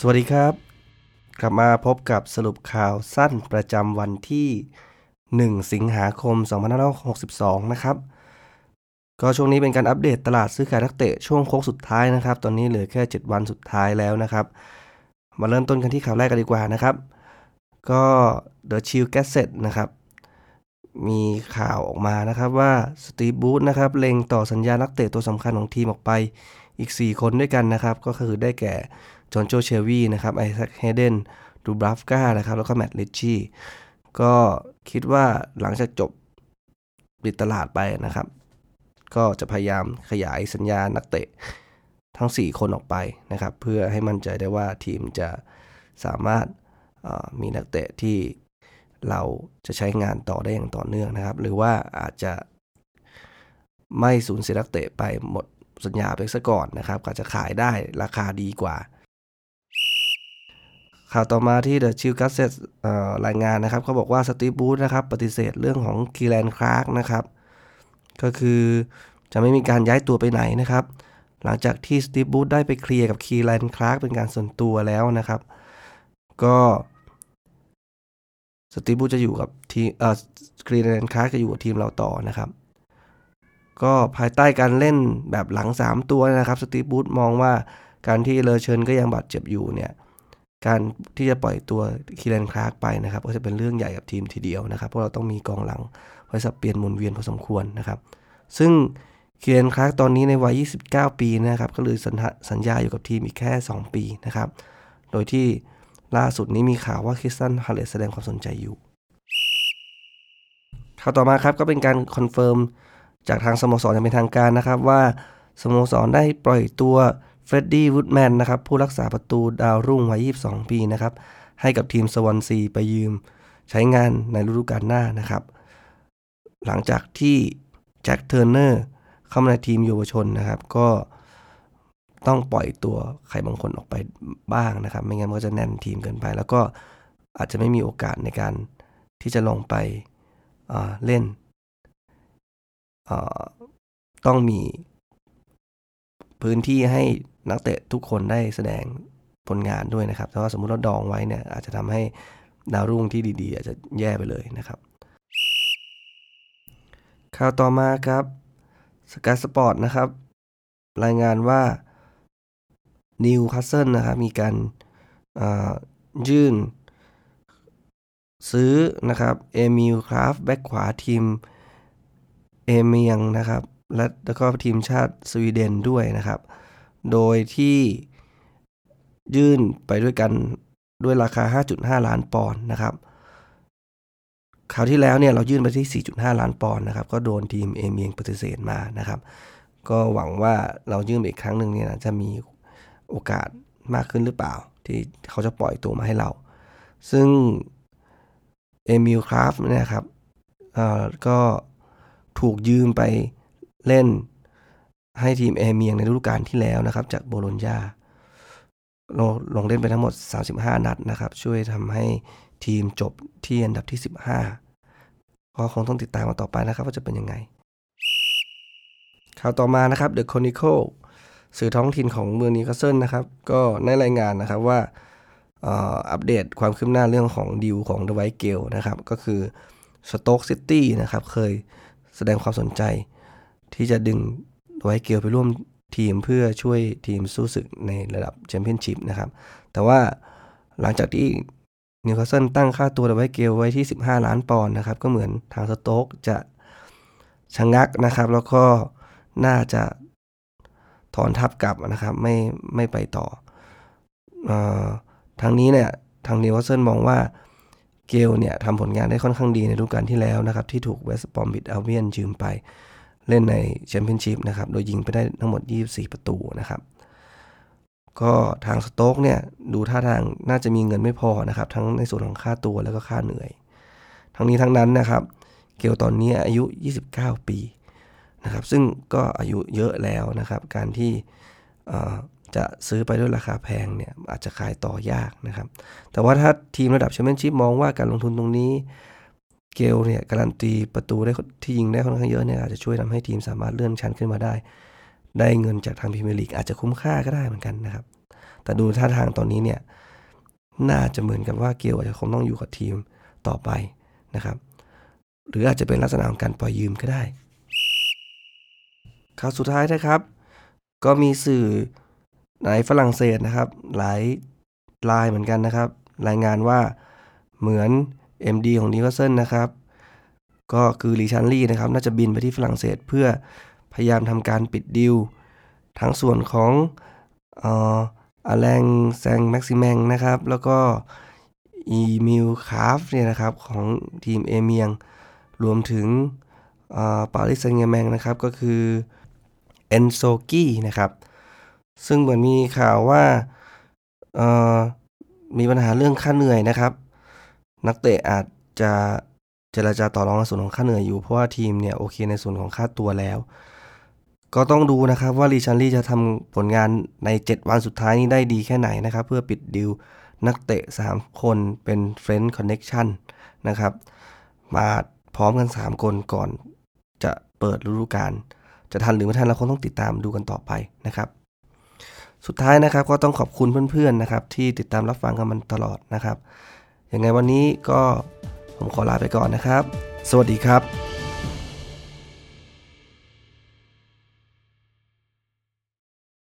สวัสดีครับ กลับมาพบกับสรุปข่าวสั้นประจำวันที่ 1 สิงหาคม 2562 นะครับ ก็ช่วงนี้เป็นการอัปเดตตลาดซื้อขายนักเตะช่วงโค้งสุดท้ายนะครับ ตอนนี้เหลือแค่ 7 วันสุดท้ายแล้วนะครับ มาเริ่มต้นกันที่ข่าวแรกกันดีกว่านะครับ ก็ The Chill Gazette นะครับมีข่าวออกมานะครับว่าสตีบูธนะครับเล็งต่อสัญญานักเตะตัวสำคัญของทีมออกไปอีก 4 คนด้วยกันนะครับ ก็คือได้แก่ จอห์นโจเชวีนะครับไอแซคเฮเดนดูบราฟกานะครับแล้วก็แมตต์ลิชชี่ก็คิดว่าหลังจากจบปิดตลาดไปนะครับ ก็จะพยายามขยายสัญญานักเตะทั้ง 4 คนออกไปนะครับ เพื่อให้มั่นใจได้ว่าทีมจะสามารถมีนักเตะที่เราจะใช้งานต่อได้อย่างต่อเนื่องนะครับ หรือว่าอาจจะไม่สูญเสียนักเตะไปหมดสัญญาไปซะก่อนนะครับก็จะขายได้ราคาดีกว่า ข่าวต่อมาที่ The Chill g a z e t t รายงานนะครับเขาบอกว่าสตีฟบรูซนะครับปฏิเสธเรื่องของเคียแรนคลาร์กนะครับ ก็คือจะไม่มีการย้ายตัวไปไหนนะครับ หลังจากที่สตีฟบรูซได้ไปเคลียร์กับเคียแรนคลาร์กเป็นการส่วนตัวแล้วนะครับ ก็สตีฟบรูซจะอยู่กับทีเอ่อเคียแรนคลาร์กจะอยู่กับทีมเราต่อนะครับ ก็ภายใต้การเล่นแบบหลัง 3 ตัวนะครับสตีฟบรูซมองว่าการที่เลอเฌินก็ยังบาดเจ็บอยู่เนี่ย การที่จะปล่อยตัวเคียแรนคลาร์กไปนะครับ ก็จะเป็นเรื่องใหญ่กับทีมทีเดียวนะครับเพราะเราต้องมีกองหลังไว้สับเปลี่ยนหมุนเวียนพอสมควรนะครับ ซึ่งเคียแรนคลาร์กตอนนี้ในวัย 29 ปีนะครับ ก็เหลือสัญญาอยู่กับทีมอีกแค่ 2 ปีนะครับ โดยที่ล่าสุดนี้มีข่าวว่าคริสตัลพาเลซแสดงความสนใจอยู่ข่าวต่อมาครับก็เป็นการคอนเฟิร์มจากทางสโมสรอย่างเป็นทางการนะครับ ว่าสโมสรได้ปล่อยตัว เฟรดดี้วูดแมนนะครับผู้รักษาประตูดาวรุ่งวัย 22 ปีนะครับให้กับทีมสวอนซีไปยืมใช้งานในฤดูกาลหน้านะครับ หลังจากที่แจ็คเทอร์เนอร์เข้ามาในทีมเยาวชนนะครับ ก็ต้องปล่อยตัวใครบางคนออกไปบ้างนะครับ ไม่งั้นก็จะแน่นทีมเกินไป แล้วก็อาจจะไม่มีโอกาสในการที่จะลงไปเล่น ต้องมีพื้นที่ให้ นักเตะทุกคนได้แสดงผลงานด้วยนะครับ แต่ว่าสมมุติเราดองไว้เนี่ยอาจจะทำให้ดาวรุ่งที่ดีๆ อาจจะแย่ไปเลยนะครับ ข่าวต่อมาครับสกายสปอร์ตนะครับ รายงานว่านิวคาสเซิลนะครับมีการยื่น ซื้อนะครับเอมิลคราฟแบ็กขวาทีมอาเมียงนะครับ และแล้วก็ทีมชาติสวีเดนด้วยนะครับ โดยที่ยื่นไปด้วยกันด้วยราคา 5.5 ล้านปอนด์นะครับ คราวที่แล้วเนี่ยเรายื่นไปที่ 4.5 ล้านปอนด์นะครับ ก็โดนทีมเอเมียงปฏิเสธมานะครับ ก็หวังว่าเรายื่นอีกครั้งหนึ่งเนี่ยจะมีโอกาสมากขึ้นหรือเปล่า ที่เขาจะปล่อยตัวมาให้เรา ซึ่งเอมิลคราฟเนี่ยครับก็ถูกยืมไปเล่น ให้ทีมเอเมียงในฤดูกาลที่แล้วนะครับ จากโบโลญญาลงเล่นไปทั้งหมด 35 นัดนะครับ ช่วยทำให้ทีมจบที่อันดับที่ 15 ก็คงต้องติดตามมาต่อไปนะครับ ว่าจะเป็นยังไง ข่าวต่อมานะครับ The Chronicle สื่อท้องถิ่นของเมืองนิวคาสเซิลนะครับ ก็ได้รายงานนะครับว่าอัปเดตความคืบหน้าเรื่องของดิวของเดไวท์เกลนะครับ ก็คือสโต๊กซิตี้นะครับ เคยแสดงความสนใจที่จะดึง ไวเกลไปร่วมทีมเพื่อช่วยทีมสู้ศึกในระดับแชมเปี้ยนชิพนะครับ แต่ว่าหลังจากที่นิวคาสเซิลตั้งค่าตัวไวเกลไว้ที่ 15 ล้านปอนด์นะครับ ก็เหมือนทางสโต๊กจะชะงักนะครับ แล้วก็น่าจะถอนทัพกลับนะครับ ไม่ไม่ไปต่ออทางนี้เนี่ยทางนิวคาสเซิลมองว่าเกลเนี่ยทำผลงานได้ค่อนข้างดีในฤดูกาลที่แล้วนะครับ ที่ถูกเวสต์บรอมวิชอัลเบียนยืมไป เล่นในแชมเปี้ยนชิพนะครับ โดยยิงไปได้ทั้งหมด 24 ประตูนะครับ ก็ทางสโต๊กเนี่ยดูท่าทางน่าจะมีเงินไม่พอนะครับ ทั้งในส่วนของค่าตัวแล้วก็ค่าเหนื่อย ทั้งนี้ทั้งนั้นนะครับ เกลตอนนี้อายุ 29 ปีนะครับ ซึ่งก็อายุเยอะแล้วนะครับ การที่จะซื้อไปด้วยราคาแพงเนี่ยอาจจะขายต่อยากนะครับ แต่ว่าถ้าทีมระดับแชมเปี้ยนชิพมองว่าการลงทุนตรงนี้ เกลเนี่ยการันตีประตูได้ที่ยิงได้ค่อนข้างเยอะเนี่ยอาจจะช่วยทำให้ทีมสามารถเลื่อนชั้นขึ้นมาได้ ได้เงินจากทางพรีเมียร์ลีกอาจจะคุ้มค่าก็ได้เหมือนกันนะครับ แต่ดูท่าทางตอนนี้เนี่ยน่าจะเหมือนกับว่าเกลอาจจะคงต้องอยู่กับทีมต่อไปนะครับ หรืออาจจะเป็นลักษณะของการปล่อยยืมก็ได้ข่าวสุดท้ายนะครับ ก็มีสื่อในฝรั่งเศสนะครับ หลายรายเหมือนกันนะครับ รายงานว่าเหมือน MD ของนิวคาสเซิลนะครับ ก็คือลีชาร์นลี่นะครับ น่าจะบินไปที่ฝรั่งเศสเพื่อพยายามทำการปิดดิวทั้งส่วนของอาแลงแซงต์แม็กซิแมงนะครับ แล้วก็อีมิลคาฟเนี่ยนะครับของทีมเอเมียง รวมถึงปารีสแซงต์แชร์กแมงนะครับ ก็คือเอนโซกี้นะครับ ซึ่งเหมือนมีข่าวว่ามีปัญหาเรื่องค่าเหนื่อยนะครับ นักเตะอาจจะเจรจาต่อรองในส่วนของค่าเหนื่อยอยู่ เพราะว่าทีมเนี่ยโอเคในส่วนของค่าตัวแล้ว ก็ต้องดูนะครับว่าลีชาร์นลี่จะทำผลงานใน 7 วันสุดท้ายนี้ได้ดีแค่ไหนนะครับ เพื่อปิดดิวนักเตะ 3 คนเป็น French connection นะครับ มาพร้อมกัน 3 คนก่อนจะเปิดฤดูกาลจะทันหรือไม่ทันเราคงต้องติดตามดูกันต่อไปนะครับสุดท้ายนะครับก็ต้องขอบคุณเพื่อนๆนะครับที่ติดตามรับฟังกันมันตลอดนะครับ ยังไงวันนี้ก็ผมขอลาไปก่อนนะครับ สวัสดีครับ